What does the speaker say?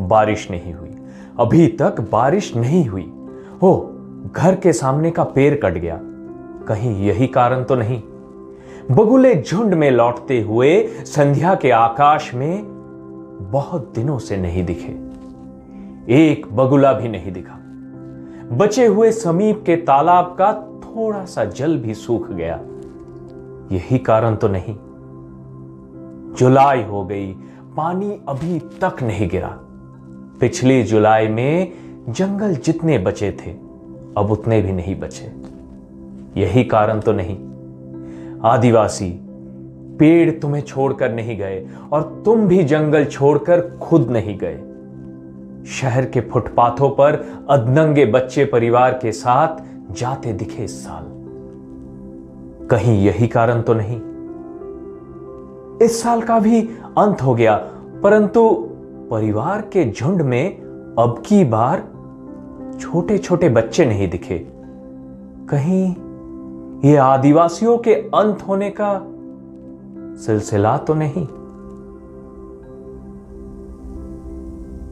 बारिश नहीं हुई। अभी तक बारिश नहीं हुई। हो, घर के सामने का पेड़ कट गया। कहीं यही कारण तो नहीं। बगुले झुंड में लौटते हुए संध्या के आकाश में बहुत दिनों से नहीं दिखे। एक बगुला भी नहीं दिखा। बचे हुए समीप के तालाब का थोड़ा सा जल भी सूख गया। यही कारण तो नहीं। जुलाई हो गई। पानी अभी तक नहीं गिरा। पिछली जुलाई में जंगल जितने बचे थे, अब उतने भी नहीं बचे। यही कारण तो नहीं। आदिवासी, पेड़ तुम्हें छोड़कर नहीं गए और तुम भी जंगल छोड़कर खुद नहीं गए। शहर के फुटपाथों पर अदनंगे बच्चे परिवार के साथ जाते दिखे इस साल। कहीं यही कारण तो नहीं। इस साल का भी अंत हो गया, परंतु परिवार के झुंड में अब की बार छोटे छोटे बच्चे नहीं दिखे। कहीं ये आदिवासियों के अंत होने का सिलसिला तो नहीं।